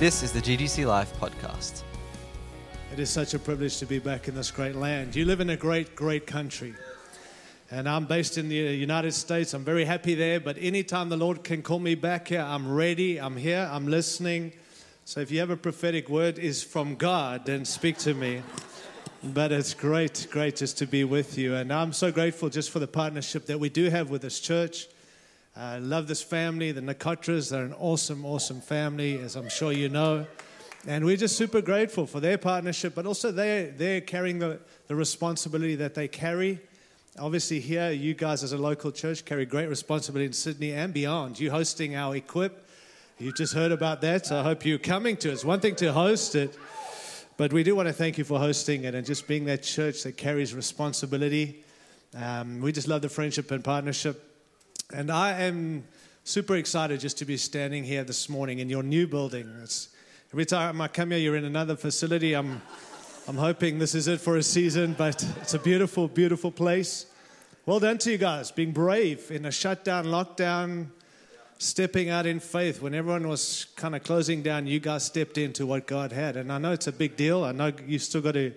This is the GDC Life podcast. It is such a privilege to be back in this great land. You live in a great, great country. And I'm based in the United States. I'm very happy there. But anytime the Lord can call me back here, I'm ready. I'm here. I'm listening. So if you have a prophetic word is from God, then speak to me. But it's great, great just to be with you. And I'm so grateful just for the partnership that we do have with this church. I love this family, the Nakotras. They're an awesome, awesome family, as I'm sure you know. And we're just super grateful for their partnership, but also they're, they're carrying the, the responsibility that they carry. Obviously, here, you guys as a local church carry great responsibility in Sydney and beyond. You hosting our Equip. You just heard about that, so I hope you're coming to. It's one thing to host it, but we do want to thank you for hosting it and just being that church that carries responsibility. Um, we just love the friendship and partnership. And I am super excited just to be standing here this morning in your new building. It's, every time I come here, you're in another facility. I'm, I'm hoping this is it for a season, but it's a beautiful, beautiful place. Well done to you guys, being brave in a shutdown, lockdown, stepping out in faith. When everyone was kind of closing down, you guys stepped into what God had. And I know it's a big deal. I know you still got to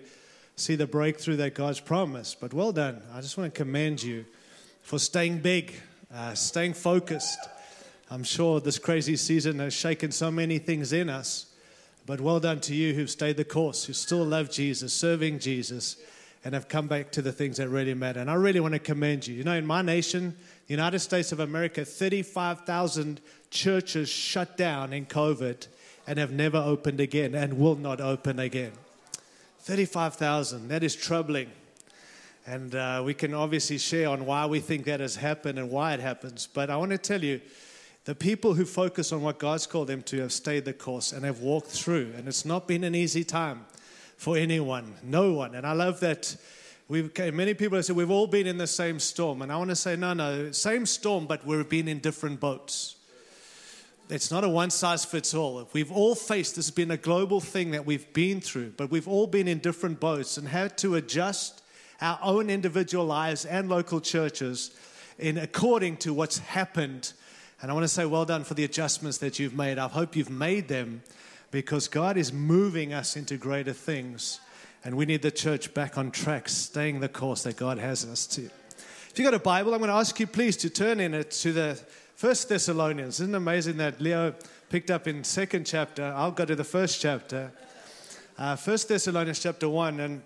see the breakthrough that God's promised, but well done. I just want to commend you for staying big uh, staying focused. I'm sure this crazy season has shaken so many things in us, but well done to you who've stayed the course, who still love Jesus, serving Jesus, and have come back to the things that really matter. And I really want to commend you. You know, in my nation, the United States of America, 35,000 churches shut down in COVID and have never opened again and will not open again. 35,000, that is troubling. And uh, we can obviously share on why we think that has happened and why it happens. But I want to tell you, the people who focus on what God's called them to have stayed the course and have walked through. And it's not been an easy time for anyone, no one. And I love that we've, many people have said we've all been in the same storm. And I want to say, no, no, same storm, but we've been in different boats. It's not a one size fits all. We've all faced, this has been a global thing that we've been through, but we've all been in different boats and had to adjust our own individual lives and local churches in according to what's happened. And I want to say well done for the adjustments that you've made. I hope you've made them because God is moving us into greater things. And we need the church back on track, staying the course that God has us to. If you've got a Bible, I'm going to ask you please to turn in it to the First Thessalonians. Isn't it amazing that Leo picked up in second chapter? I'll go to the first chapter. Uh, First Thessalonians chapter 1. And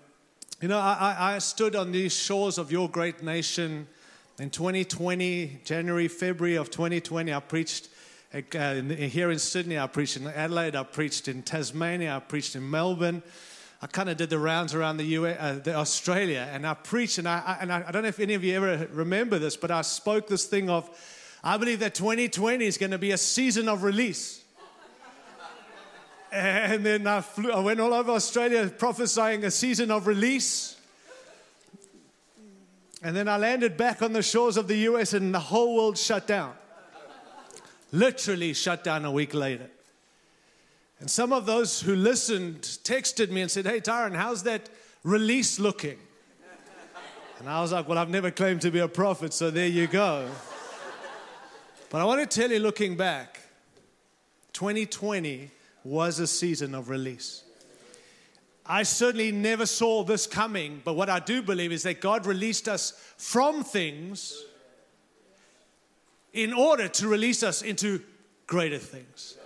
you know, I, I stood on these shores of your great nation in 2020, January, February of 2020. I preached uh, here in Sydney, I preached in Adelaide, I preached in Tasmania, I preached in Melbourne. I kind of did the rounds around the, US, uh, the Australia, and I preached, and I, and I, I don't know if any of you ever remember this, but I spoke this thing of, I believe that 2020 is going to be a season of release. And then I, flew, I went all over Australia prophesying a season of release. And then I landed back on the shores of the US and the whole world shut down. Literally shut down a week later. And some of those who listened texted me and said, Hey, Tyron, how's that release looking? And I was like, Well, I've never claimed to be a prophet, so there you go. But I want to tell you, looking back, 2020 was a season of release. I certainly never saw this coming, but what I do believe is that God released us from things in order to release us into greater things.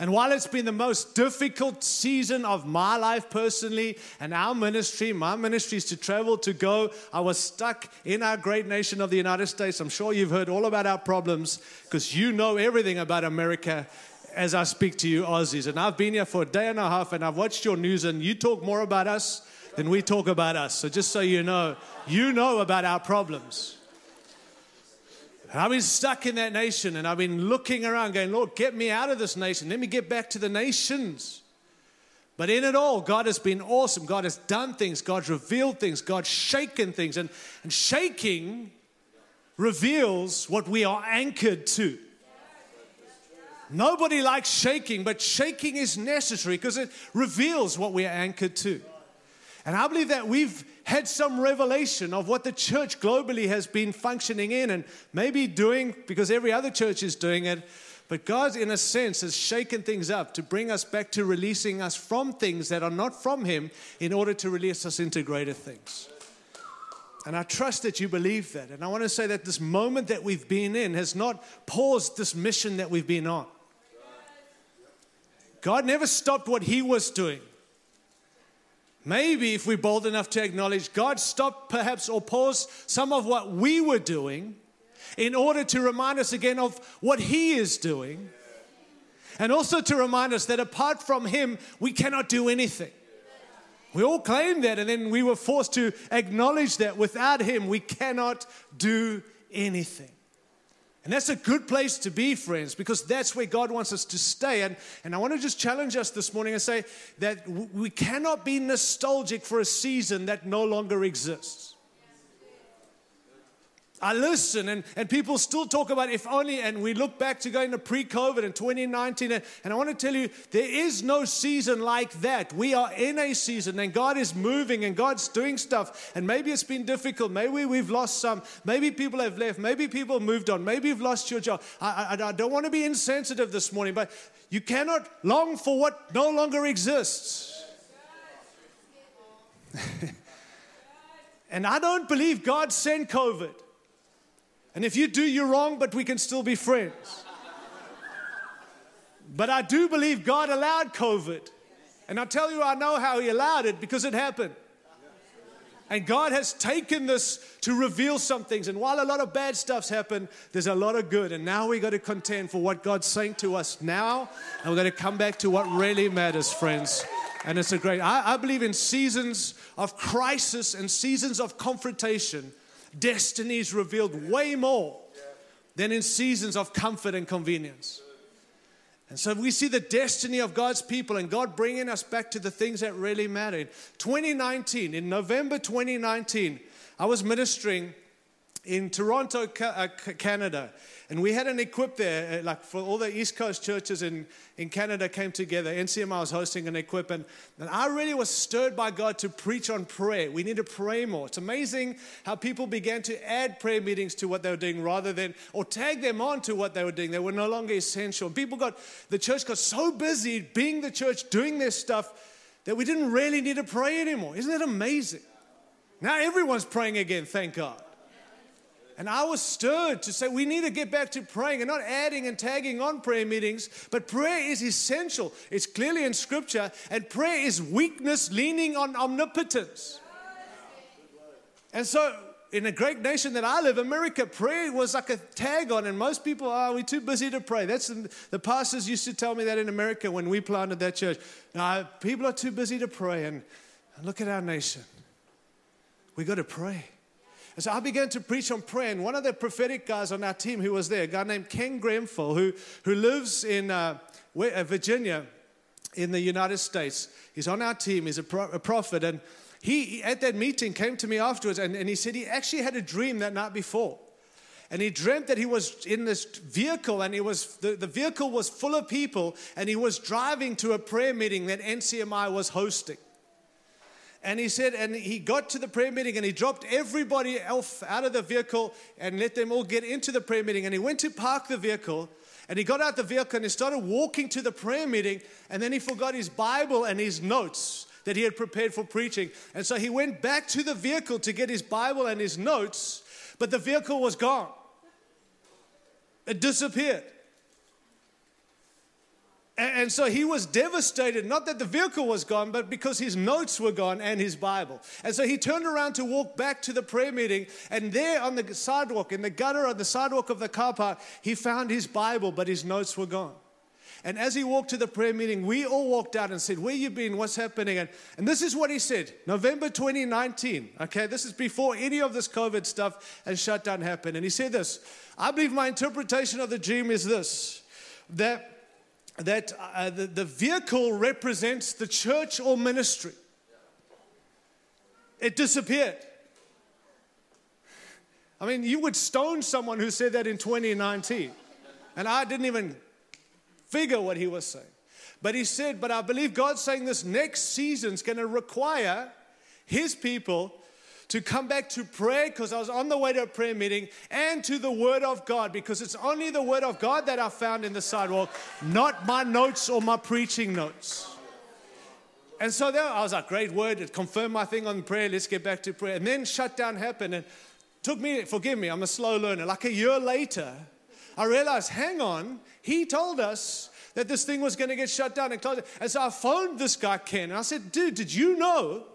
And while it's been the most difficult season of my life personally and our ministry, my ministry is to travel, to go. I was stuck in our great nation of the United States. I'm sure you've heard all about our problems because you know everything about America as I speak to you Aussies. And I've been here for a day and a half and I've watched your news, and you talk more about us than we talk about us. So just so you know, you know about our problems. And I've been stuck in that nation and I've been looking around going, Lord, get me out of this nation. Let me get back to the nations. But in it all, God has been awesome. God has done things. God's revealed things. God's shaken things. And, and shaking reveals what we are anchored to. Nobody likes shaking, but shaking is necessary because it reveals what we are anchored to. And I believe that we've had some revelation of what the church globally has been functioning in and maybe doing because every other church is doing it. But God, in a sense, has shaken things up to bring us back to releasing us from things that are not from Him in order to release us into greater things. And I trust that you believe that. And I want to say that this moment that we've been in has not paused this mission that we've been on. God never stopped what He was doing. Maybe if we're bold enough to acknowledge, God stopped perhaps or paused some of what we were doing in order to remind us again of what He is doing. And also to remind us that apart from Him, we cannot do anything. We all claim that, and then we were forced to acknowledge that without Him, we cannot do anything. And that's a good place to be, friends, because that's where God wants us to stay. And, and I want to just challenge us this morning and say that we cannot be nostalgic for a season that no longer exists. I listen, and, and people still talk about if only, and we look back to going to pre COVID in 2019. And, and I want to tell you, there is no season like that. We are in a season, and God is moving, and God's doing stuff. And maybe it's been difficult. Maybe we've lost some. Maybe people have left. Maybe people moved on. Maybe you've lost your job. I, I, I don't want to be insensitive this morning, but you cannot long for what no longer exists. and I don't believe God sent COVID. And if you do, you're wrong, but we can still be friends. But I do believe God allowed COVID. And I tell you, I know how He allowed it because it happened. And God has taken this to reveal some things. And while a lot of bad stuff's happened, there's a lot of good. And now we got to contend for what God's saying to us now. And we're going to come back to what really matters, friends. And it's a great, I, I believe in seasons of crisis and seasons of confrontation destiny is revealed way more than in seasons of comfort and convenience. And so we see the destiny of God's people and God bringing us back to the things that really matter. In 2019, in November 2019, I was ministering in Toronto, uh, Canada. And we had an equip there, uh, like for all the East Coast churches in, in Canada came together. NCMI was hosting an equip, and, and I really was stirred by God to preach on prayer. We need to pray more. It's amazing how people began to add prayer meetings to what they were doing rather than, or tag them on to what they were doing. They were no longer essential. People got, the church got so busy being the church, doing their stuff, that we didn't really need to pray anymore. Isn't that amazing? Now everyone's praying again, thank God. And I was stirred to say we need to get back to praying and not adding and tagging on prayer meetings, but prayer is essential. It's clearly in scripture, and prayer is weakness leaning on omnipotence. And so, in a great nation that I live, America, prayer was like a tag on, and most people are oh, we too busy to pray. That's the pastors used to tell me that in America when we planted that church. No, people are too busy to pray, and look at our nation. We got to pray. And so I began to preach on prayer. And one of the prophetic guys on our team who was there, a guy named Ken Grenfell, who, who lives in uh, uh, Virginia in the United States, he's on our team, he's a, pro- a prophet. And he, at that meeting, came to me afterwards and, and he said he actually had a dream that night before. And he dreamt that he was in this vehicle, and it was the, the vehicle was full of people, and he was driving to a prayer meeting that NCMI was hosting. And he said, and he got to the prayer meeting and he dropped everybody else out of the vehicle and let them all get into the prayer meeting. And he went to park the vehicle and he got out the vehicle and he started walking to the prayer meeting. And then he forgot his Bible and his notes that he had prepared for preaching. And so he went back to the vehicle to get his Bible and his notes, but the vehicle was gone. It disappeared. And so he was devastated, not that the vehicle was gone, but because his notes were gone and his Bible. And so he turned around to walk back to the prayer meeting. And there on the sidewalk, in the gutter on the sidewalk of the car park, he found his Bible, but his notes were gone. And as he walked to the prayer meeting, we all walked out and said, Where you been? What's happening? And, and this is what he said November 2019. Okay, this is before any of this COVID stuff and shutdown happened. And he said this I believe my interpretation of the dream is this that that uh, the, the vehicle represents the church or ministry. It disappeared. I mean, you would stone someone who said that in 2019. And I didn't even figure what he was saying. But he said, But I believe God's saying this next season's going to require his people to come back to prayer because I was on the way to a prayer meeting and to the Word of God because it's only the Word of God that I found in the sidewalk, not my notes or my preaching notes. And so there I was like, great word, it confirmed my thing on prayer, let's get back to prayer. And then shutdown happened and took me, forgive me, I'm a slow learner. Like a year later, I realized, hang on, he told us that this thing was going to get shut down and closed. And so I phoned this guy, Ken, and I said, dude, did you know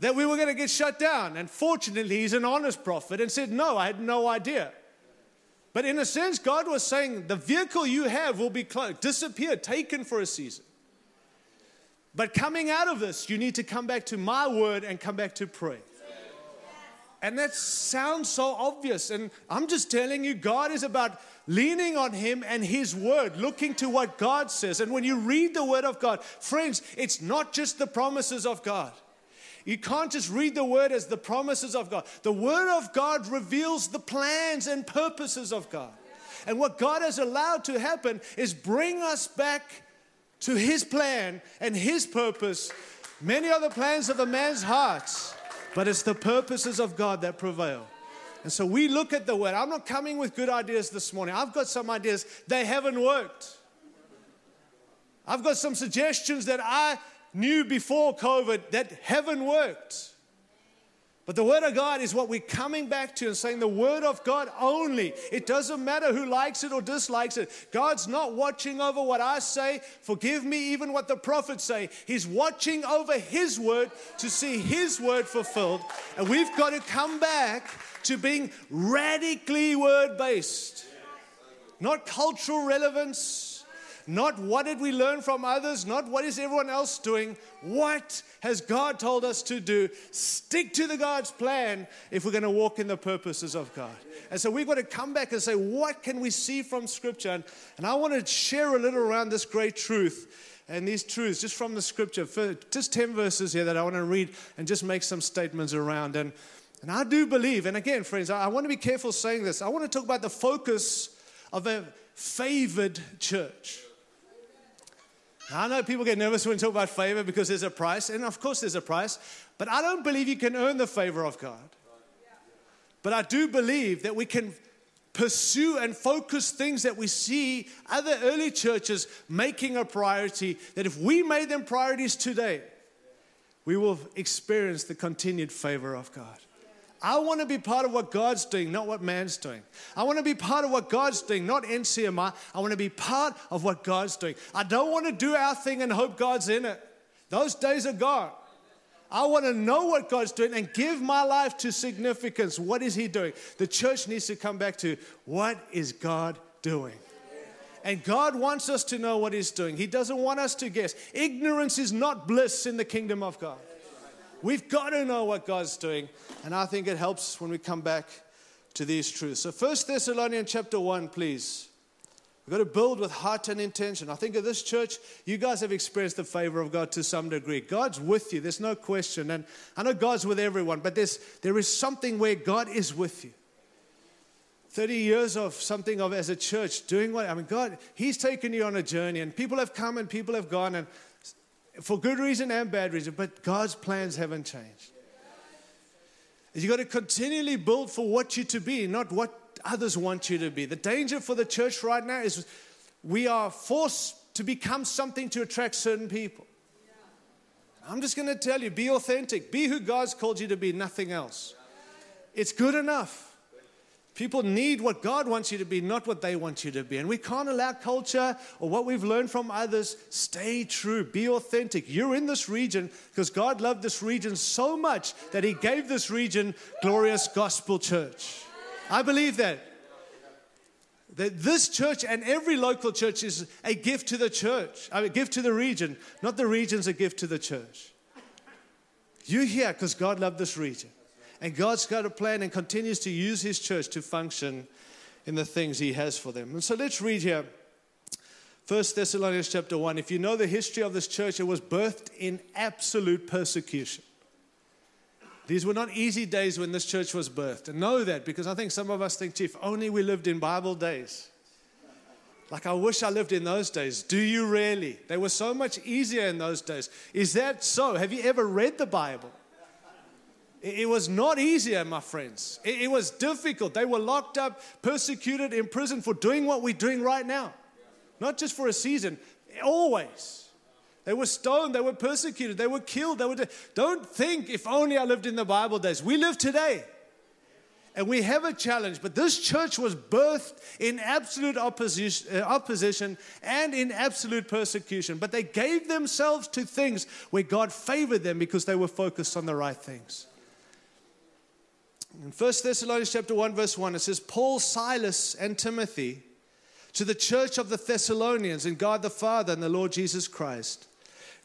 that we were going to get shut down? And fortunately, he's an honest prophet and said, no, I had no idea. But in a sense, God was saying, the vehicle you have will be closed, disappear, taken for a season. But coming out of this, you need to come back to my word and come back to prayer. And that sounds so obvious. And I'm just telling you, God is about leaning on Him and His Word, looking to what God says. And when you read the Word of God, friends, it's not just the promises of God. You can't just read the Word as the promises of God. The Word of God reveals the plans and purposes of God. And what God has allowed to happen is bring us back to His plan and His purpose. Many are the plans of a man's heart but it's the purposes of God that prevail. And so we look at the word. I'm not coming with good ideas this morning. I've got some ideas, they haven't worked. I've got some suggestions that I knew before COVID that haven't worked. But the Word of God is what we're coming back to and saying the Word of God only. It doesn't matter who likes it or dislikes it. God's not watching over what I say. Forgive me, even what the prophets say. He's watching over His Word to see His Word fulfilled. And we've got to come back to being radically Word based, not cultural relevance not what did we learn from others, not what is everyone else doing. What has God told us to do? Stick to the God's plan if we're going to walk in the purposes of God. And so we've got to come back and say, what can we see from Scripture? And, and I want to share a little around this great truth and these truths just from the Scripture. Just 10 verses here that I want to read and just make some statements around. And, and I do believe, and again, friends, I, I want to be careful saying this. I want to talk about the focus of a favored church. I know people get nervous when we talk about favor because there's a price, and of course there's a price, but I don't believe you can earn the favor of God. But I do believe that we can pursue and focus things that we see other early churches making a priority, that if we made them priorities today, we will experience the continued favor of God. I want to be part of what God's doing, not what man's doing. I want to be part of what God's doing, not NCMI. I want to be part of what God's doing. I don't want to do our thing and hope God's in it. Those days are gone. I want to know what God's doing and give my life to significance. What is He doing? The church needs to come back to what is God doing? And God wants us to know what He's doing. He doesn't want us to guess. Ignorance is not bliss in the kingdom of God. We've got to know what God's doing. And I think it helps when we come back to these truths. So, First Thessalonians chapter 1, please. We've got to build with heart and intention. I think of this church, you guys have experienced the favor of God to some degree. God's with you, there's no question. And I know God's with everyone, but there's, there is something where God is with you. 30 years of something of as a church doing what I mean, God, He's taken you on a journey, and people have come and people have gone, and for good reason and bad reason, but God's plans haven't changed. You've got to continually build for what you to be, not what others want you to be. The danger for the church right now is we are forced to become something to attract certain people. I'm just going to tell you be authentic, be who God's called you to be, nothing else. It's good enough. People need what God wants you to be, not what they want you to be. And we can't allow culture or what we've learned from others. Stay true, be authentic. You're in this region because God loved this region so much that He gave this region glorious gospel church. I believe that. That this church and every local church is a gift to the church, I a gift to the region, not the region's a gift to the church. You're here because God loved this region. And God's got a plan and continues to use His church to function in the things He has for them. And so let's read here. 1 Thessalonians chapter 1. If you know the history of this church, it was birthed in absolute persecution. These were not easy days when this church was birthed. And know that because I think some of us think, Chief, only we lived in Bible days. Like, I wish I lived in those days. Do you really? They were so much easier in those days. Is that so? Have you ever read the Bible? It was not easier, my friends. It, it was difficult. They were locked up, persecuted, imprisoned for doing what we're doing right now. Not just for a season, always. They were stoned, they were persecuted, they were killed. They were de- Don't think if only I lived in the Bible days. We live today. And we have a challenge, but this church was birthed in absolute opposition, uh, opposition and in absolute persecution. But they gave themselves to things where God favored them because they were focused on the right things. In 1 Thessalonians chapter 1, verse 1, it says, Paul, Silas, and Timothy to the church of the Thessalonians in God the Father and the Lord Jesus Christ.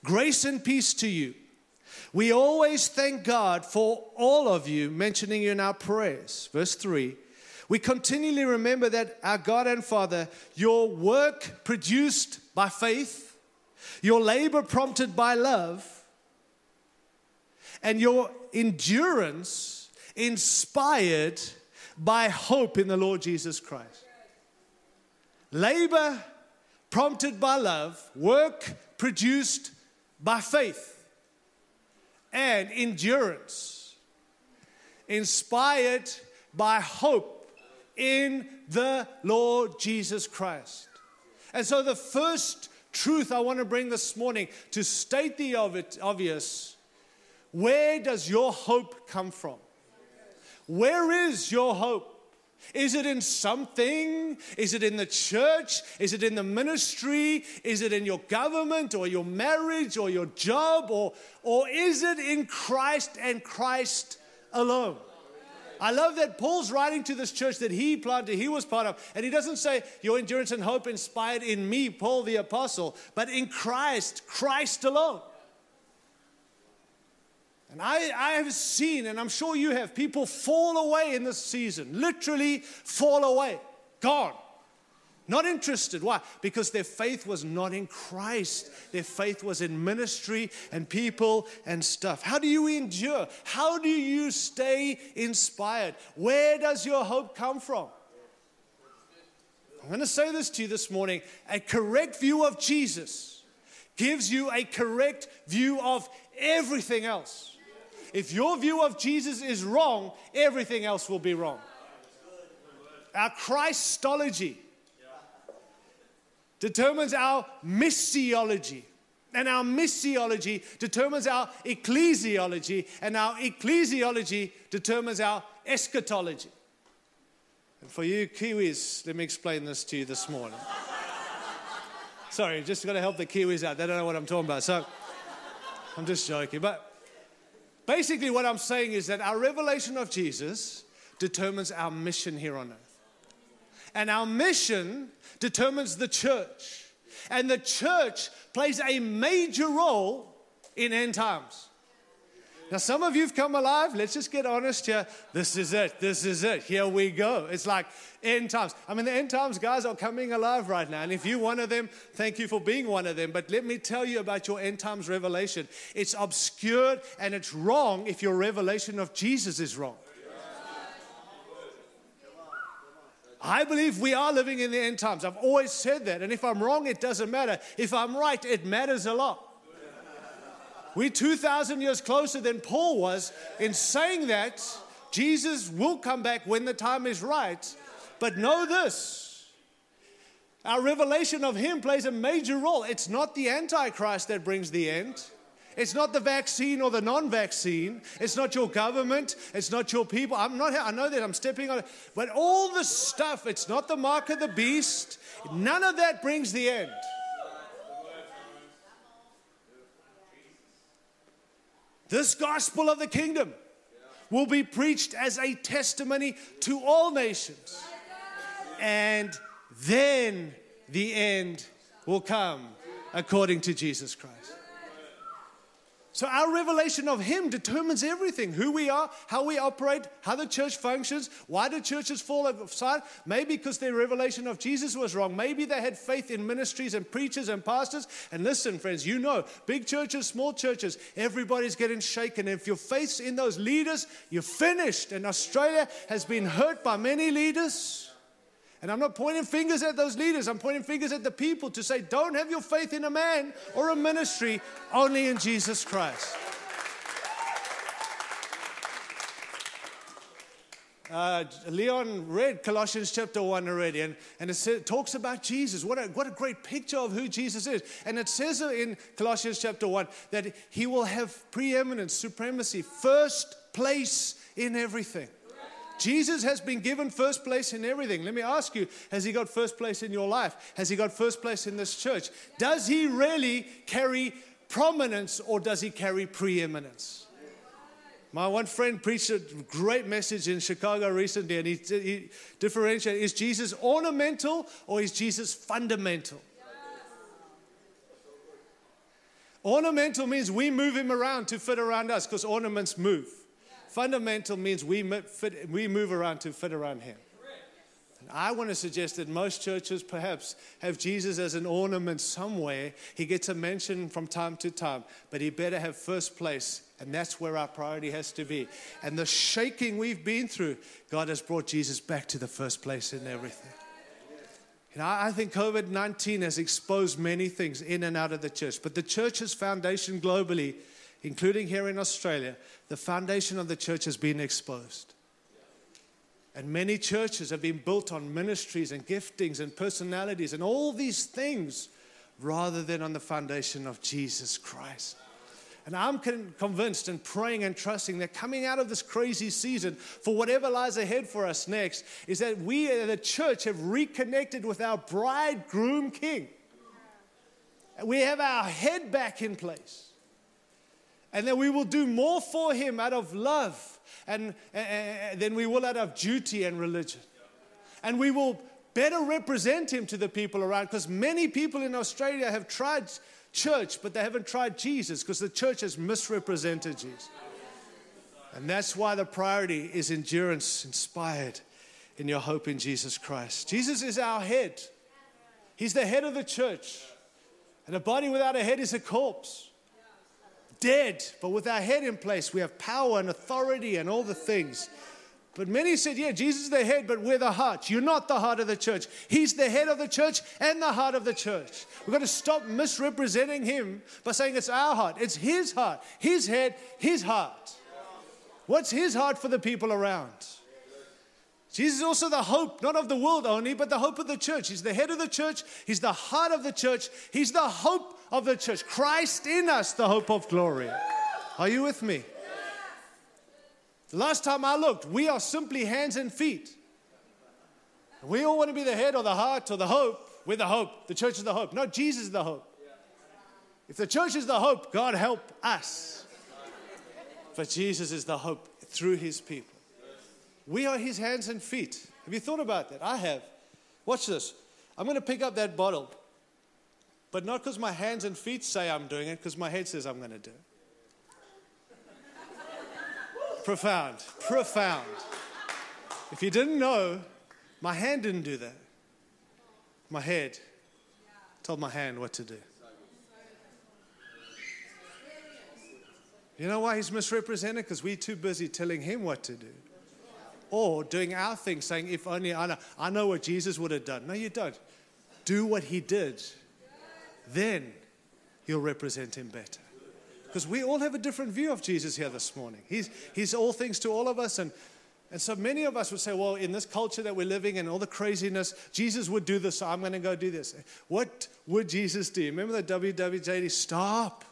Grace and peace to you. We always thank God for all of you, mentioning you in our prayers. Verse 3 We continually remember that our God and Father, your work produced by faith, your labor prompted by love, and your endurance inspired by hope in the Lord Jesus Christ. Labor prompted by love, work produced by faith, and endurance inspired by hope in the Lord Jesus Christ. And so, the first truth I want to bring this morning to state the obvious where does your hope come from? Where is your hope? Is it in something? Is it in the church? Is it in the ministry? Is it in your government or your marriage or your job? Or, or is it in Christ and Christ alone? I love that Paul's writing to this church that he planted, he was part of, and he doesn't say, Your endurance and hope inspired in me, Paul the apostle, but in Christ, Christ alone. And I, I have seen, and I'm sure you have, people fall away in this season, literally fall away, gone. Not interested. Why? Because their faith was not in Christ. Their faith was in ministry and people and stuff. How do you endure? How do you stay inspired? Where does your hope come from? I'm going to say this to you this morning. A correct view of Jesus gives you a correct view of everything else. If your view of Jesus is wrong, everything else will be wrong. Our Christology determines our missiology. And our missiology determines our ecclesiology, and our ecclesiology determines our eschatology. And for you Kiwis, let me explain this to you this morning. Sorry, just got to help the Kiwis out. They don't know what I'm talking about. So I'm just joking. But Basically, what I'm saying is that our revelation of Jesus determines our mission here on earth. And our mission determines the church. And the church plays a major role in end times. Now, some of you've come alive. Let's just get honest here. This is it. This is it. Here we go. It's like end times. I mean, the end times guys are coming alive right now. And if you're one of them, thank you for being one of them. But let me tell you about your end times revelation. It's obscured and it's wrong if your revelation of Jesus is wrong. I believe we are living in the end times. I've always said that. And if I'm wrong, it doesn't matter. If I'm right, it matters a lot. We're 2,000 years closer than Paul was in saying that Jesus will come back when the time is right. But know this our revelation of Him plays a major role. It's not the Antichrist that brings the end. It's not the vaccine or the non-vaccine. It's not your government. It's not your people. I'm not. I know that I'm stepping on it, but all the stuff. It's not the mark of the beast. None of that brings the end. This gospel of the kingdom will be preached as a testimony to all nations. And then the end will come according to Jesus Christ. So, our revelation of Him determines everything who we are, how we operate, how the church functions, why do churches fall aside. Maybe because their revelation of Jesus was wrong. Maybe they had faith in ministries and preachers and pastors. And listen, friends, you know, big churches, small churches, everybody's getting shaken. If your faith's in those leaders, you're finished. And Australia has been hurt by many leaders. And I'm not pointing fingers at those leaders, I'm pointing fingers at the people to say, don't have your faith in a man or a ministry, only in Jesus Christ. uh, Leon read Colossians chapter 1 already, and, and it says, talks about Jesus. What a, what a great picture of who Jesus is. And it says in Colossians chapter 1 that he will have preeminence, supremacy, first place in everything. Jesus has been given first place in everything. Let me ask you has he got first place in your life? Has he got first place in this church? Does he really carry prominence or does he carry preeminence? My one friend preached a great message in Chicago recently, and he, he differentiated is Jesus ornamental or is Jesus fundamental? Ornamental means we move him around to fit around us because ornaments move. Fundamental means we, fit, we move around to fit around him. I want to suggest that most churches perhaps have Jesus as an ornament somewhere. He gets a mention from time to time, but he better have first place, and that's where our priority has to be. And the shaking we've been through, God has brought Jesus back to the first place in everything. You know, I think COVID 19 has exposed many things in and out of the church, but the church's foundation globally, including here in Australia, the foundation of the church has been exposed. And many churches have been built on ministries and giftings and personalities and all these things rather than on the foundation of Jesus Christ. And I'm convinced and praying and trusting that coming out of this crazy season for whatever lies ahead for us next is that we, the church, have reconnected with our bridegroom king. We have our head back in place. And that we will do more for him out of love and, and than we will out of duty and religion. And we will better represent him to the people around because many people in Australia have tried church, but they haven't tried Jesus because the church has misrepresented Jesus. And that's why the priority is endurance inspired in your hope in Jesus Christ. Jesus is our head, He's the head of the church. And a body without a head is a corpse dead, but with our head in place, we have power and authority and all the things. But many said, Yeah, Jesus is the head, but we're the heart. You're not the heart of the church. He's the head of the church and the heart of the church. We've got to stop misrepresenting him by saying it's our heart. It's his heart, his head, his heart. What's his heart for the people around? Jesus is also the hope, not of the world only, but the hope of the church. He's the head of the church, he's the heart of the church, he's the hope of the church. Christ in us, the hope of glory. Are you with me? The last time I looked, we are simply hands and feet. We all want to be the head or the heart or the hope. We're the hope. The church is the hope. No, Jesus is the hope. If the church is the hope, God help us. But Jesus is the hope through his people. We are his hands and feet. Have you thought about that? I have. Watch this. I'm going to pick up that bottle. But not because my hands and feet say I'm doing it, because my head says I'm going to do it. profound, profound. If you didn't know, my hand didn't do that. My head told my hand what to do. You know why he's misrepresented? Because we're too busy telling him what to do. Or doing our thing, saying, if only I know, I know what Jesus would have done. No, you don't. Do what he did then you'll represent him better. Because we all have a different view of Jesus here this morning. He's, he's all things to all of us. And, and so many of us would say, well, in this culture that we're living in, all the craziness, Jesus would do this, so I'm going to go do this. What would Jesus do? Remember the WWJD? Stop.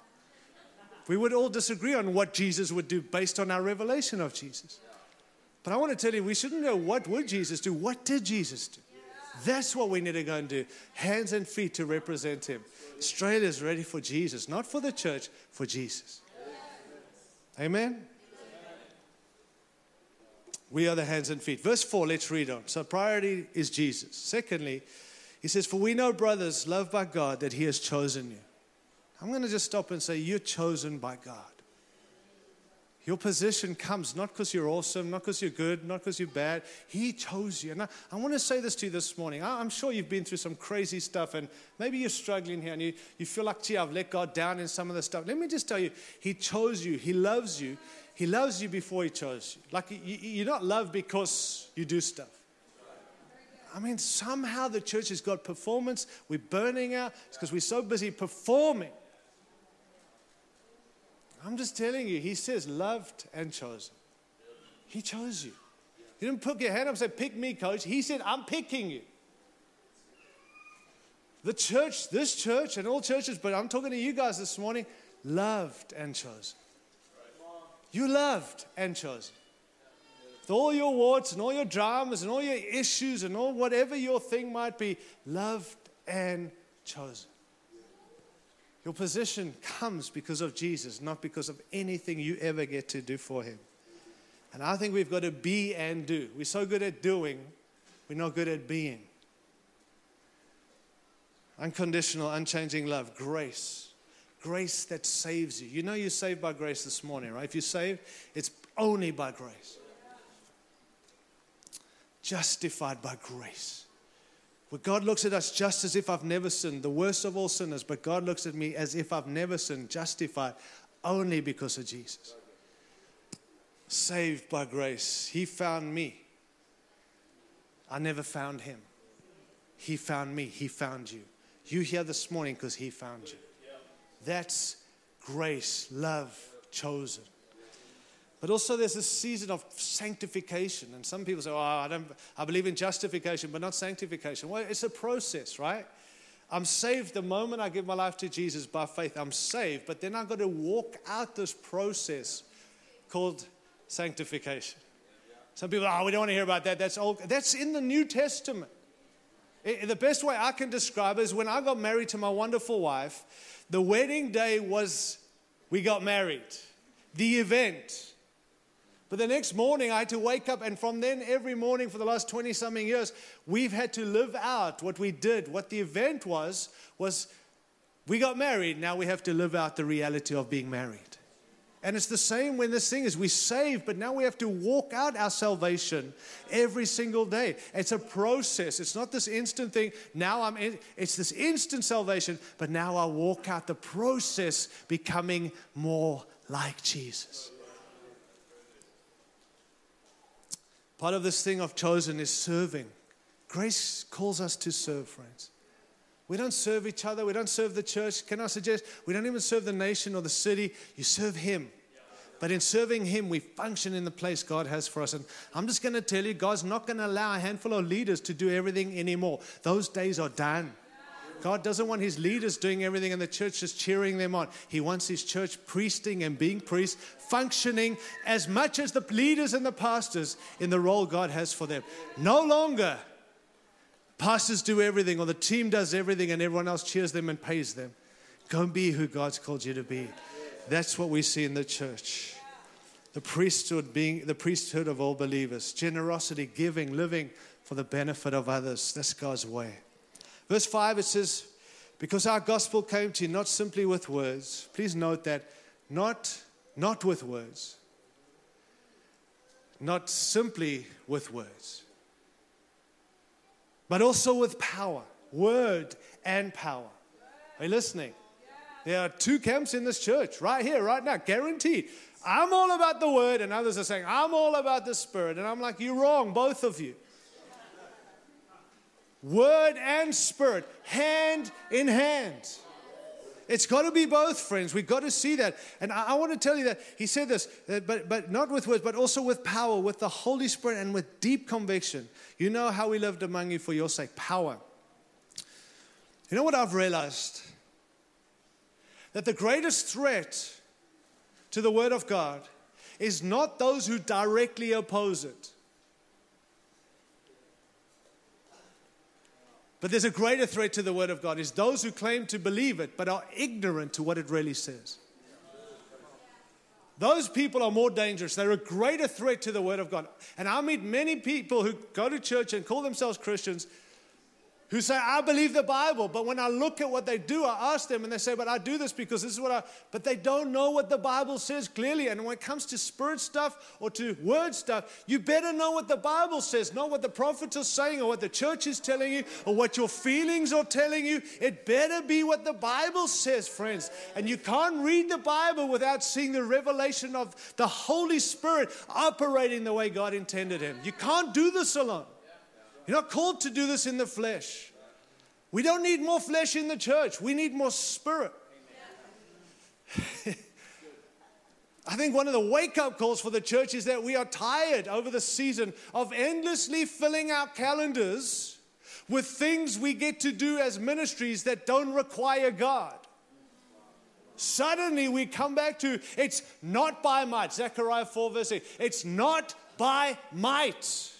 We would all disagree on what Jesus would do based on our revelation of Jesus. But I want to tell you, we shouldn't know what would Jesus do. What did Jesus do? That's what we need to go and do. Hands and feet to represent him. Australia is ready for Jesus, not for the church, for Jesus. Amen? We are the hands and feet. Verse 4, let's read on. So, priority is Jesus. Secondly, he says, For we know, brothers, loved by God, that he has chosen you. I'm going to just stop and say, You're chosen by God. Your position comes not because you're awesome, not because you're good, not because you're bad. He chose you. And I, I, want to say this to you this morning. I, am sure you've been through some crazy stuff, and maybe you're struggling here and you, you feel like, gee, I've let God down in some of the stuff. Let me just tell you, He chose you, He loves you. He loves you before He chose you. Like, you, you're not loved because you do stuff. I mean, somehow the church has got performance. We're burning out. Because we're so busy performing I'm just telling you, he says loved and chosen. He chose you. He didn't put your hand up and say, Pick me, coach. He said, I'm picking you. The church, this church, and all churches, but I'm talking to you guys this morning, loved and chosen. You loved and chosen. With all your warts and all your dramas and all your issues and all whatever your thing might be, loved and chosen. Your position comes because of Jesus, not because of anything you ever get to do for him. And I think we've got to be and do. We're so good at doing, we're not good at being. Unconditional, unchanging love, grace. Grace that saves you. You know you're saved by grace this morning, right? If you're saved, it's only by grace. Justified by grace. Where God looks at us just as if I've never sinned, the worst of all sinners, but God looks at me as if I've never sinned, justified only because of Jesus. Saved by grace. He found me. I never found him. He found me. He found you. You here this morning because he found you. That's grace, love, chosen. But also, there's a season of sanctification. And some people say, Oh, I, don't, I believe in justification, but not sanctification. Well, it's a process, right? I'm saved the moment I give my life to Jesus by faith. I'm saved, but then I've got to walk out this process called sanctification. Some people, oh, we don't want to hear about that. That's old. That's in the New Testament. It, the best way I can describe is when I got married to my wonderful wife, the wedding day was we got married. The event but the next morning, I had to wake up, and from then, every morning for the last 20 something years, we've had to live out what we did. What the event was, was we got married. Now we have to live out the reality of being married. And it's the same when this thing is we save, but now we have to walk out our salvation every single day. It's a process. It's not this instant thing. Now I'm in, it's this instant salvation, but now I walk out the process becoming more like Jesus. Part of this thing I've chosen is serving. Grace calls us to serve, friends. We don't serve each other. We don't serve the church. Can I suggest we don't even serve the nation or the city? You serve Him. But in serving Him, we function in the place God has for us. And I'm just going to tell you, God's not going to allow a handful of leaders to do everything anymore. Those days are done. God doesn't want his leaders doing everything and the church just cheering them on. He wants his church priesting and being priests, functioning as much as the leaders and the pastors in the role God has for them. No longer pastors do everything or the team does everything and everyone else cheers them and pays them. Go and be who God's called you to be. That's what we see in the church. The priesthood being the priesthood of all believers, generosity, giving, living for the benefit of others. That's God's way. Verse 5, it says, Because our gospel came to you not simply with words. Please note that not, not with words. Not simply with words, but also with power. Word and power. Are you listening? There are two camps in this church right here, right now, guaranteed. I'm all about the word, and others are saying, I'm all about the spirit. And I'm like, you're wrong, both of you. Word and spirit, hand in hand. It's got to be both, friends. We've got to see that. And I, I want to tell you that he said this, that, but, but not with words, but also with power, with the Holy Spirit, and with deep conviction. You know how we lived among you for your sake power. You know what I've realized? That the greatest threat to the Word of God is not those who directly oppose it. But there's a greater threat to the Word of God is those who claim to believe it but are ignorant to what it really says. Those people are more dangerous. They're a greater threat to the Word of God. And I meet many people who go to church and call themselves Christians who say, I believe the Bible. But when I look at what they do, I ask them and they say, But I do this because this is what I. But they don't know what the Bible says clearly. And when it comes to spirit stuff or to word stuff, you better know what the Bible says, not what the prophets are saying or what the church is telling you or what your feelings are telling you. It better be what the Bible says, friends. And you can't read the Bible without seeing the revelation of the Holy Spirit operating the way God intended Him. You can't do this alone. You're not called to do this in the flesh. We don't need more flesh in the church, we need more spirit. I think one of the wake up calls for the church is that we are tired over the season of endlessly filling our calendars with things we get to do as ministries that don't require God. Suddenly we come back to it's not by might, Zechariah 4 verse 8. It's not by might,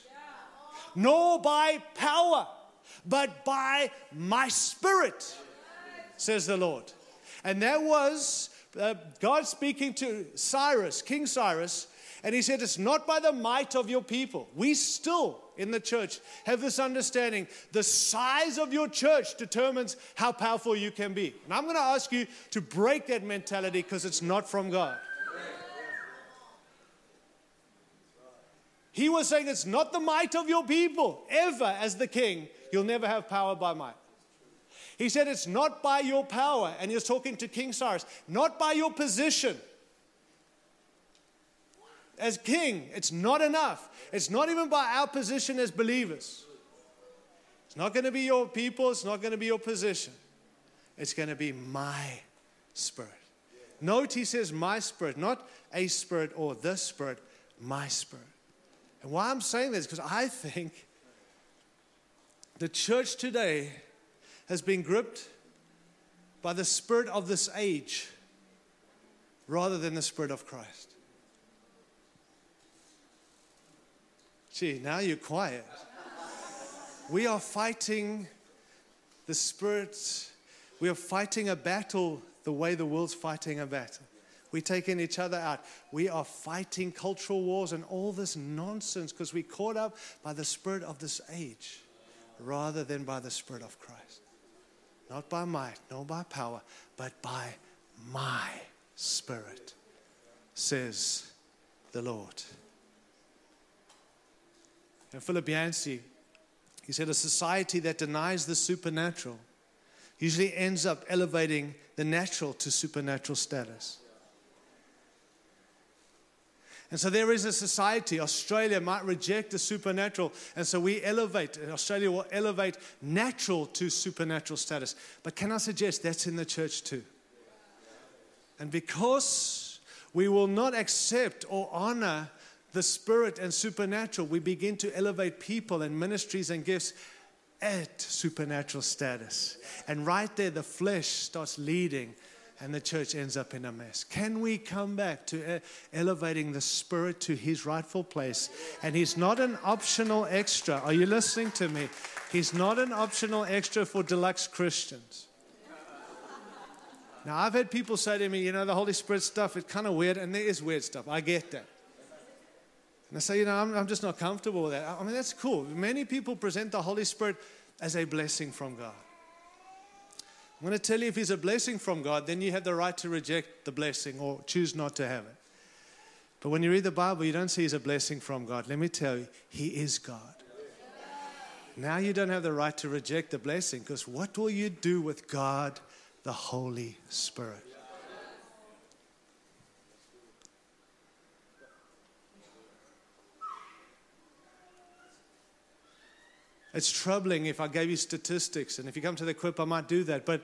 nor by power, but by my spirit, says the Lord. And that was uh, God speaking to Cyrus, King Cyrus, and he said, It's not by the might of your people. We still in the church have this understanding. The size of your church determines how powerful you can be. And I'm going to ask you to break that mentality because it's not from God. He was saying, It's not the might of your people. Ever, as the king, you'll never have power by might. He said, It's not by your power. And he was talking to King Cyrus, not by your position. As king, it's not enough. It's not even by our position as believers. It's not going to be your people, it's not going to be your position. It's going to be my spirit. Note he says, My spirit, not a spirit or the spirit, my spirit. And why I'm saying this, because I think the church today has been gripped by the spirit of this age rather than the spirit of Christ. Gee, now you're quiet. We are fighting the spirits. We are fighting a battle the way the world's fighting a battle. We're taking each other out. We are fighting cultural wars and all this nonsense because we're caught up by the spirit of this age rather than by the spirit of Christ. Not by might, nor by power, but by my spirit, says the Lord. And Philip Yancey, he said, a society that denies the supernatural usually ends up elevating the natural to supernatural status. And so there is a society, Australia might reject the supernatural, and so we elevate, Australia will elevate natural to supernatural status. But can I suggest that's in the church too? And because we will not accept or honor the spirit and supernatural, we begin to elevate people and ministries and gifts at supernatural status. And right there, the flesh starts leading and the church ends up in a mess. Can we come back to elevating the Spirit to his rightful place? And he's not an optional extra. Are you listening to me? He's not an optional extra for deluxe Christians. Now, I've had people say to me, you know, the Holy Spirit stuff, it's kind of weird, and there is weird stuff. I get that. And I say, you know, I'm, I'm just not comfortable with that. I mean, that's cool. Many people present the Holy Spirit as a blessing from God. I'm going to tell you if he's a blessing from God, then you have the right to reject the blessing or choose not to have it. But when you read the Bible, you don't see he's a blessing from God. Let me tell you, he is God. Now you don't have the right to reject the blessing because what will you do with God, the Holy Spirit? It's troubling if I gave you statistics, and if you come to the equip, I might do that. But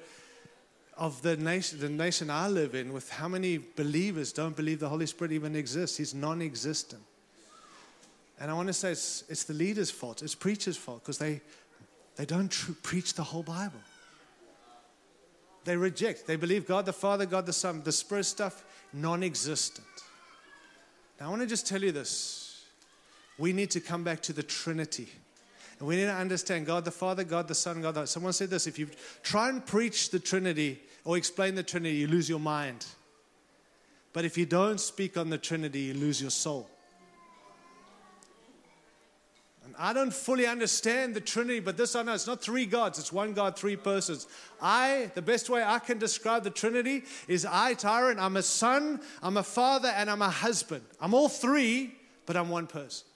of the nation, the nation I live in, with how many believers don't believe the Holy Spirit even exists? He's non existent. And I want to say it's, it's the leader's fault, it's preachers' fault, because they, they don't tr- preach the whole Bible. They reject. They believe God the Father, God the Son, the Spirit stuff, non existent. Now, I want to just tell you this. We need to come back to the Trinity. And we need to understand God the Father, God the Son, God the Someone said this if you try and preach the Trinity or explain the Trinity, you lose your mind. But if you don't speak on the Trinity, you lose your soul. And I don't fully understand the Trinity, but this I know it's not three gods, it's one God, three persons. I, the best way I can describe the Trinity is I, Tyron, I'm a son, I'm a father, and I'm a husband. I'm all three, but I'm one person.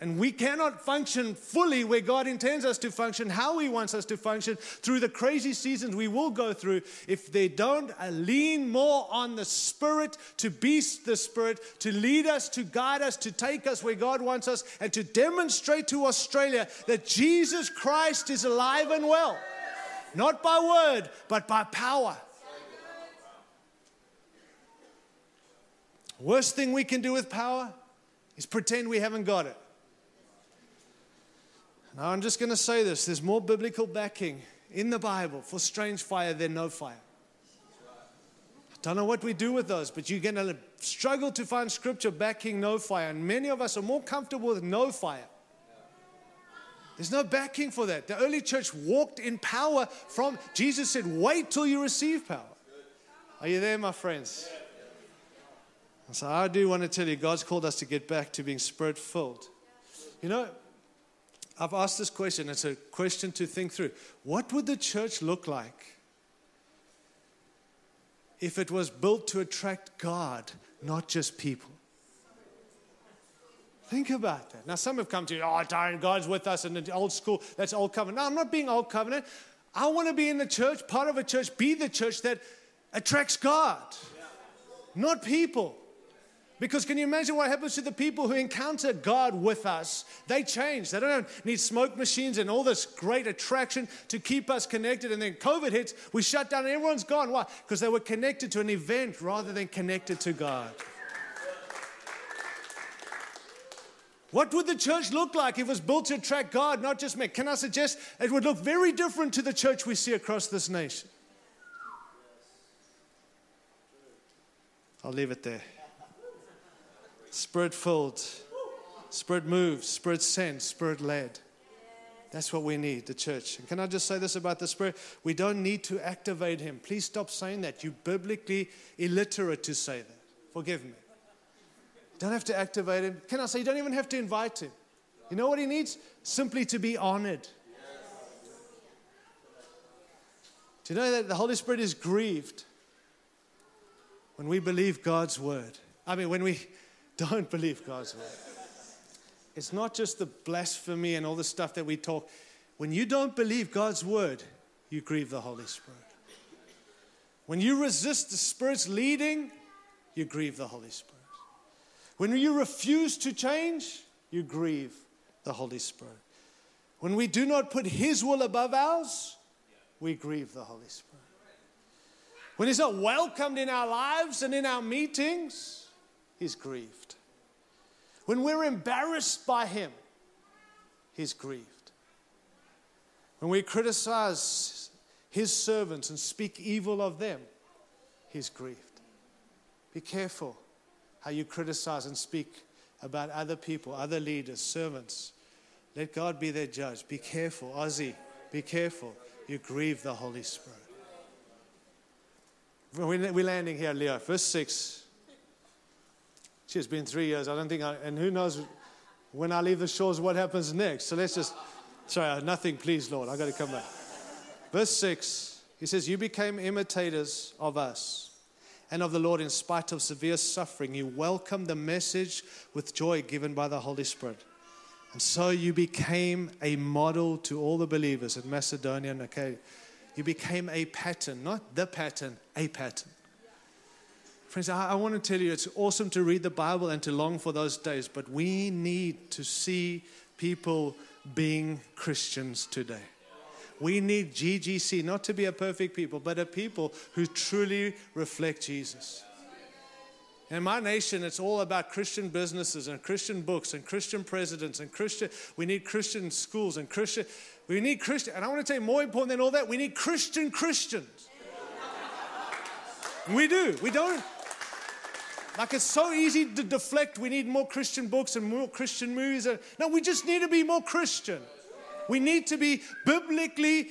and we cannot function fully where God intends us to function, how He wants us to function, through the crazy seasons we will go through, if they don't lean more on the Spirit to be the Spirit, to lead us, to guide us, to take us where God wants us, and to demonstrate to Australia that Jesus Christ is alive and well, not by word, but by power. Worst thing we can do with power is pretend we haven't got it. Now, I'm just going to say this there's more biblical backing in the Bible for strange fire than no fire. I don't know what we do with those, but you're going to struggle to find scripture backing no fire. And many of us are more comfortable with no fire. There's no backing for that. The early church walked in power from, Jesus said, wait till you receive power. Are you there, my friends? So I do want to tell you, God's called us to get back to being spirit filled. You know, I've asked this question. It's a question to think through. What would the church look like if it was built to attract God, not just people? Think about that. Now, some have come to you, oh, Darren, God's with us in the old school. That's old covenant. No, I'm not being old covenant. I want to be in the church, part of a church, be the church that attracts God, not people. Because can you imagine what happens to the people who encounter God with us? They change. They don't need smoke machines and all this great attraction to keep us connected. And then COVID hits, we shut down and everyone's gone. Why? Because they were connected to an event rather than connected to God. What would the church look like if it was built to attract God, not just me? Can I suggest it would look very different to the church we see across this nation? I'll leave it there. Spirit filled, Spirit moved, Spirit sent, Spirit led. That's what we need, the church. And can I just say this about the Spirit? We don't need to activate Him. Please stop saying that. You're biblically illiterate to say that. Forgive me. You don't have to activate Him. Can I say you don't even have to invite Him? You know what He needs? Simply to be honored. Do you know that the Holy Spirit is grieved when we believe God's word? I mean, when we don't believe God's word. It's not just the blasphemy and all the stuff that we talk. When you don't believe God's word, you grieve the Holy Spirit. When you resist the Spirit's leading, you grieve the Holy Spirit. When you refuse to change, you grieve the Holy Spirit. When we do not put His will above ours, we grieve the Holy Spirit. When He's not welcomed in our lives and in our meetings, He's grieved. When we're embarrassed by Him, He's grieved. When we criticize His servants and speak evil of them, He's grieved. Be careful how you criticize and speak about other people, other leaders, servants. Let God be their judge. Be careful, Aussie. Be careful. You grieve the Holy Spirit. We're landing here, Leo. Verse 6. It's been three years. I don't think, I, and who knows when I leave the shores what happens next. So let's just, sorry, uh, nothing, please, Lord. I got to come back. Verse 6, he says, You became imitators of us and of the Lord in spite of severe suffering. You welcomed the message with joy given by the Holy Spirit. And so you became a model to all the believers in Macedonia and Achaia. You became a pattern, not the pattern, a pattern. Friends, I, I want to tell you it's awesome to read the Bible and to long for those days, but we need to see people being Christians today. We need GGC not to be a perfect people, but a people who truly reflect Jesus. In my nation, it's all about Christian businesses and Christian books and Christian presidents and Christian. We need Christian schools and Christian. We need Christian. And I want to tell you more important than all that, we need Christian Christians. We do. We don't. Like it's so easy to deflect. We need more Christian books and more Christian movies. No, we just need to be more Christian. We need to be biblically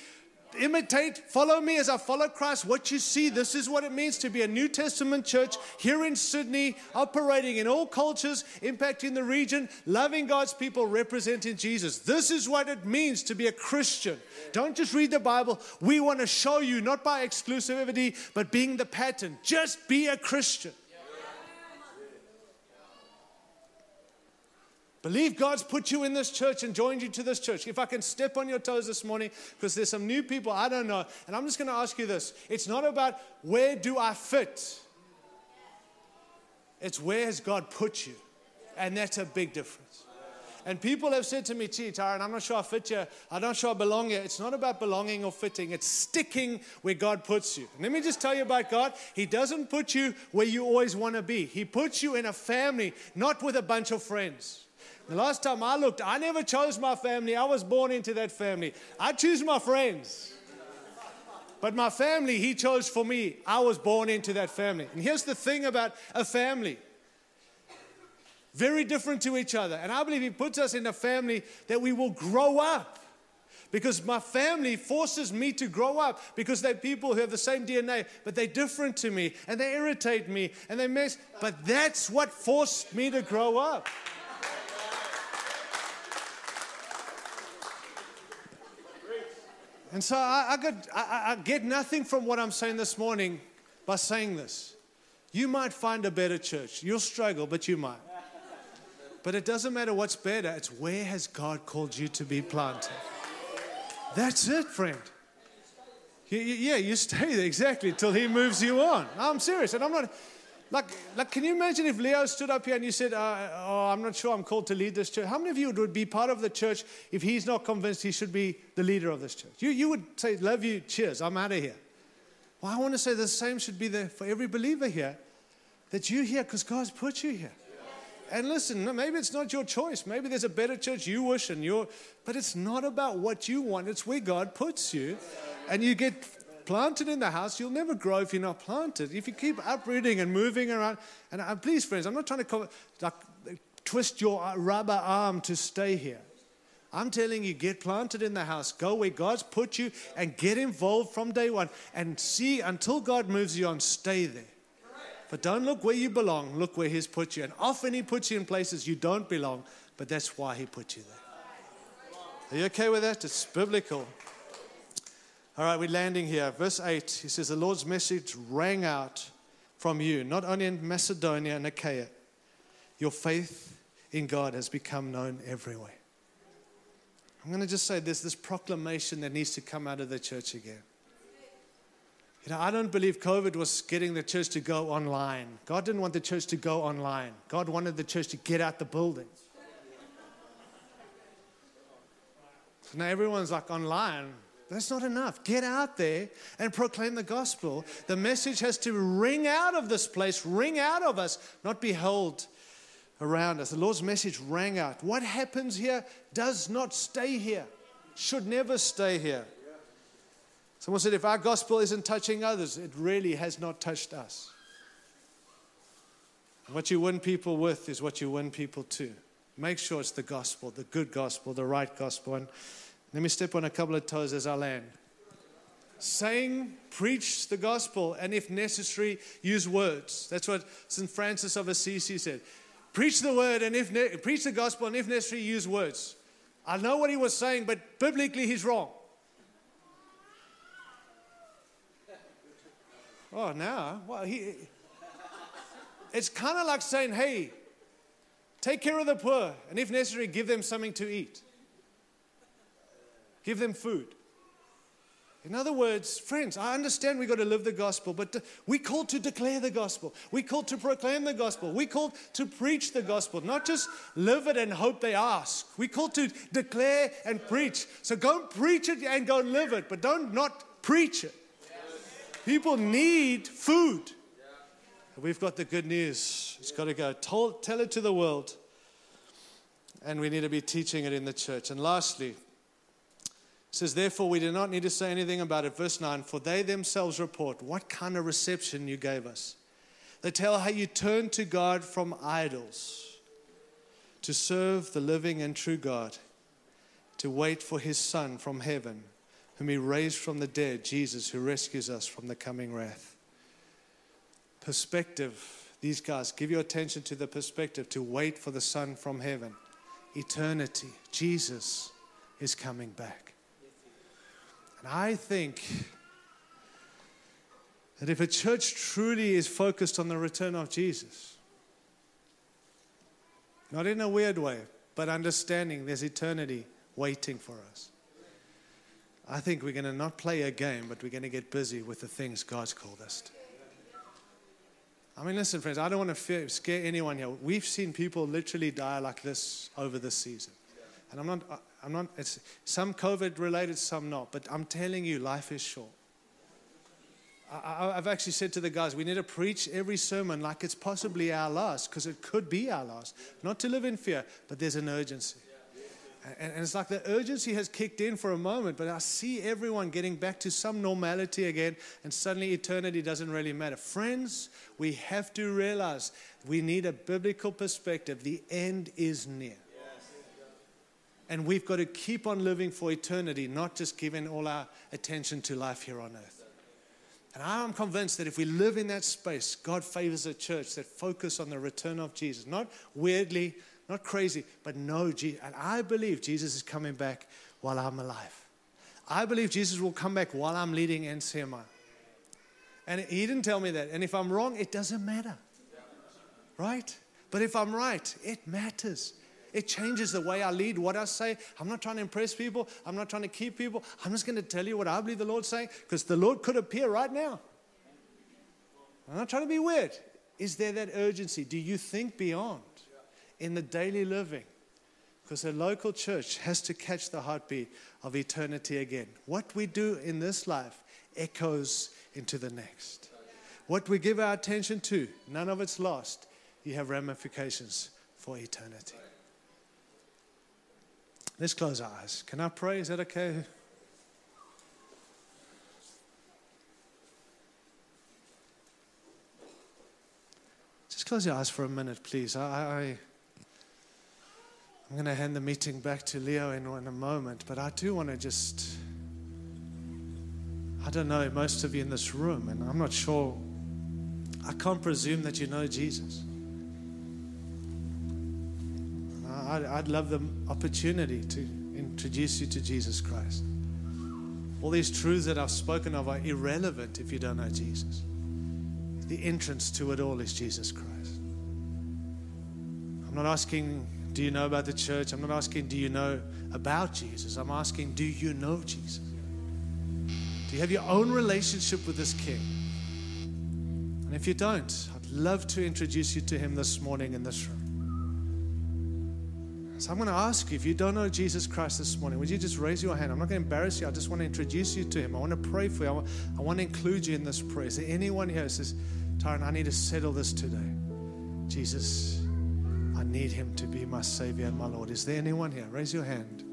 imitate, follow me as I follow Christ. What you see, this is what it means to be a New Testament church here in Sydney, operating in all cultures, impacting the region, loving God's people, representing Jesus. This is what it means to be a Christian. Don't just read the Bible. We want to show you, not by exclusivity, but being the pattern. Just be a Christian. Believe God's put you in this church and joined you to this church. If I can step on your toes this morning, because there's some new people I don't know, and I'm just going to ask you this. It's not about where do I fit, it's where has God put you. And that's a big difference. And people have said to me, gee, Tyron, I'm not sure I fit here. I'm not sure I belong here. It's not about belonging or fitting, it's sticking where God puts you. And let me just tell you about God. He doesn't put you where you always want to be, He puts you in a family, not with a bunch of friends. The last time I looked, I never chose my family. I was born into that family. I choose my friends. But my family, he chose for me. I was born into that family. And here's the thing about a family very different to each other. And I believe he puts us in a family that we will grow up. Because my family forces me to grow up because they're people who have the same DNA, but they're different to me and they irritate me and they mess. But that's what forced me to grow up. And so I, I, got, I, I get nothing from what I'm saying this morning by saying this. You might find a better church. You'll struggle, but you might. But it doesn't matter what's better, it's where has God called you to be planted. That's it, friend. Yeah, you stay there exactly till He moves you on. I'm serious, and I'm not. Like, like, can you imagine if Leo stood up here and you said, uh, "Oh, I'm not sure I'm called to lead this church." How many of you would be part of the church if he's not convinced he should be the leader of this church? You, you would say, "Love you, cheers, I'm out of here." Well, I want to say the same should be there for every believer here, that you're here because God's put you here. And listen, maybe it's not your choice. Maybe there's a better church you wish and you're, but it's not about what you want. It's where God puts you. And you get planted in the house, you'll never grow if you're not planted. If you keep uprooting and moving around, and uh, please, friends, I'm not trying to like, twist your uh, rubber arm to stay here. I'm telling you, get planted in the house. Go where God's put you and get involved from day one and see until God moves you on, stay there. But don't look where you belong, look where He's put you. And often He puts you in places you don't belong, but that's why He put you there. Are you okay with that? It's biblical. All right, we're landing here. Verse 8, he says, The Lord's message rang out from you, not only in Macedonia and Achaia. Your faith in God has become known everywhere. I'm going to just say there's this proclamation that needs to come out of the church again. You know, I don't believe COVID was getting the church to go online. God didn't want the church to go online. God wanted the church to get out the building. So now everyone's like online. That's not enough. Get out there and proclaim the gospel. The message has to ring out of this place, ring out of us, not be held around us. The Lord's message rang out. What happens here does not stay here, should never stay here. Someone said, if our gospel isn't touching others, it really has not touched us. What you win people with is what you win people to. Make sure it's the gospel, the good gospel, the right gospel. And let me step on a couple of toes as I land. Saying, preach the gospel, and if necessary, use words. That's what St. Francis of Assisi said. Preach the word, and if ne- preach the gospel, and if necessary, use words. I know what he was saying, but biblically, he's wrong. Oh, now, well, he. It's kind of like saying, "Hey, take care of the poor, and if necessary, give them something to eat." Give them food. In other words, friends, I understand we've got to live the gospel, but uh, we called to declare the gospel. We called to proclaim the gospel. We called to preach the gospel, not just live it and hope they ask. We called to declare and preach. So go and preach it and go and live it, but don't not preach it. People need food. We've got the good news. It's got to go. Tell, tell it to the world. And we need to be teaching it in the church. And lastly, says, Therefore, we do not need to say anything about it. Verse 9, for they themselves report what kind of reception you gave us. They tell how you turned to God from idols to serve the living and true God, to wait for his Son from heaven, whom he raised from the dead, Jesus, who rescues us from the coming wrath. Perspective. These guys, give your attention to the perspective to wait for the Son from heaven. Eternity. Jesus is coming back. And I think that if a church truly is focused on the return of Jesus, not in a weird way, but understanding there's eternity waiting for us, I think we're going to not play a game, but we're going to get busy with the things God's called us to. I mean, listen, friends, I don't want to fear, scare anyone here. We've seen people literally die like this over this season. And I'm not, I'm not, it's some COVID related, some not. But I'm telling you, life is short. I, I've actually said to the guys, we need to preach every sermon like it's possibly our last, because it could be our last. Not to live in fear, but there's an urgency. And, and it's like the urgency has kicked in for a moment, but I see everyone getting back to some normality again, and suddenly eternity doesn't really matter. Friends, we have to realize we need a biblical perspective. The end is near. And we've got to keep on living for eternity, not just giving all our attention to life here on earth. And I'm convinced that if we live in that space, God favors a church that focus on the return of Jesus, not weirdly not crazy, but no, Jesus. And I believe Jesus is coming back while I'm alive. I believe Jesus will come back while I'm leading NCMI. And he didn't tell me that. And if I'm wrong, it doesn't matter. Right? But if I'm right, it matters. It changes the way I lead, what I say. I'm not trying to impress people. I'm not trying to keep people. I'm just going to tell you what I believe the Lord's saying because the Lord could appear right now. I'm not trying to be weird. Is there that urgency? Do you think beyond? in the daily living. Because a local church has to catch the heartbeat of eternity again. What we do in this life echoes into the next. What we give our attention to, none of it's lost. You have ramifications for eternity. Let's close our eyes. Can I pray? Is that okay? Just close your eyes for a minute, please. I, I I'm going to hand the meeting back to Leo in, in a moment, but I do want to just. I don't know, most of you in this room, and I'm not sure. I can't presume that you know Jesus. I'd, I'd love the opportunity to introduce you to Jesus Christ. All these truths that I've spoken of are irrelevant if you don't know Jesus. The entrance to it all is Jesus Christ. I'm not asking do you know about the church? I'm not asking, do you know about Jesus? I'm asking, do you know Jesus? Do you have your own relationship with this King? And if you don't, I'd love to introduce you to him this morning in this room. So I'm going to ask you, if you don't know Jesus Christ this morning, would you just raise your hand? I'm not going to embarrass you. I just want to introduce you to him. I want to pray for you. I want, I want to include you in this prayer. Is there anyone here who says, Tyron, I need to settle this today? Jesus, I need him to be my Savior and my Lord. Is there anyone here? Raise your hand.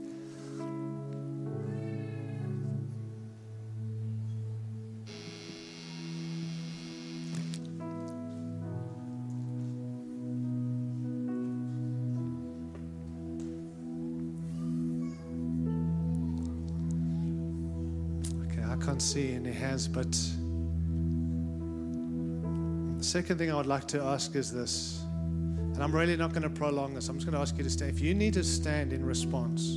But the second thing I would like to ask is this. And I'm really not going to prolong this. I'm just going to ask you to stand. If you need to stand in response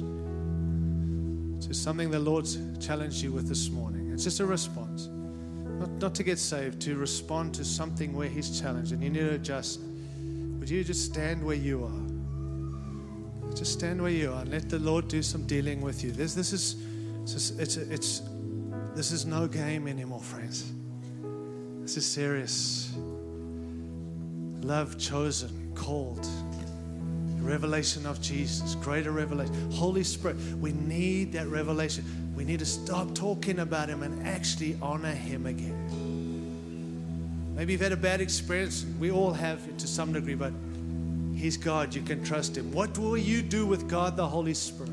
to something the Lord's challenged you with this morning, it's just a response. Not, not to get saved, to respond to something where He's challenged and you need to adjust. Would you just stand where you are? Just stand where you are and let the Lord do some dealing with you. This, this is, it's, it's, it's, this is no game anymore, friends. This is serious. Love chosen called. Revelation of Jesus, greater revelation. Holy Spirit, we need that revelation. We need to stop talking about Him and actually honor Him again. Maybe you've had a bad experience. We all have to some degree, but He's God. You can trust Him. What will you do with God, the Holy Spirit?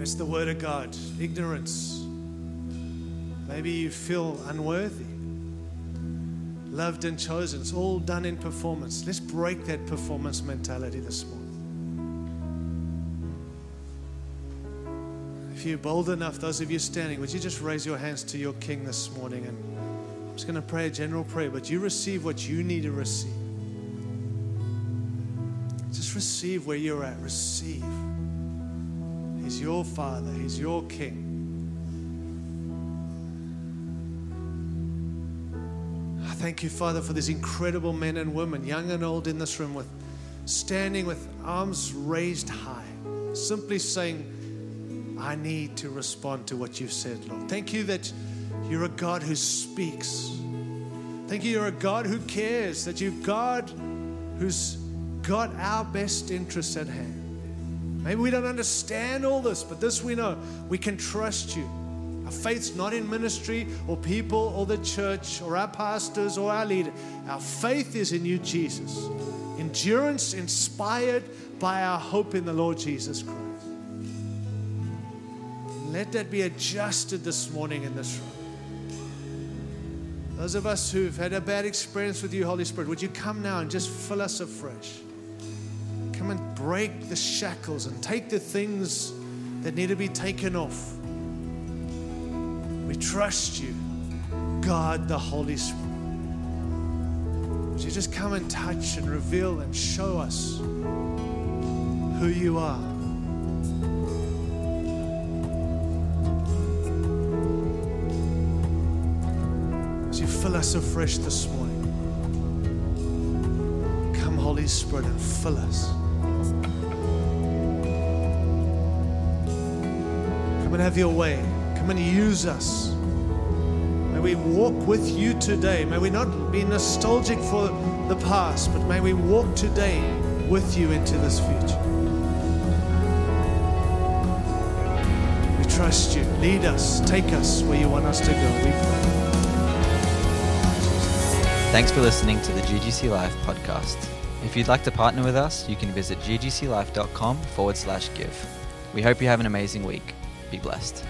It's the Word of God. Ignorance. Maybe you feel unworthy loved and chosen. It's all done in performance. Let's break that performance mentality this morning. If you're bold enough, those of you standing, would you just raise your hands to your King this morning? And I'm just going to pray a general prayer, but you receive what you need to receive. Just receive where you're at. Receive. He's your Father, He's your King. I thank you, Father, for these incredible men and women, young and old, in this room, with standing with arms raised high, simply saying, I need to respond to what you've said, Lord. Thank you that You're a God who speaks. Thank you, you're a God who cares, that you're God who's got our best interests at hand. Maybe we don't understand all this, but this we know we can trust you. Our faith's not in ministry or people or the church or our pastors or our leader. Our faith is in you, Jesus. Endurance inspired by our hope in the Lord Jesus Christ. Let that be adjusted this morning in this room. Those of us who've had a bad experience with you, Holy Spirit, would you come now and just fill us afresh? Break the shackles and take the things that need to be taken off. We trust you, God the Holy Spirit. Would you just come and touch and reveal and show us who you are? As you fill us afresh this morning, come, Holy Spirit, and fill us. And have your way. Come and use us. May we walk with you today. May we not be nostalgic for the past, but may we walk today with you into this future. We trust you. Lead us. Take us where you want us to go. We pray. Thanks for listening to the GGC Life podcast. If you'd like to partner with us, you can visit ggclife.com forward slash give. We hope you have an amazing week. Be blessed.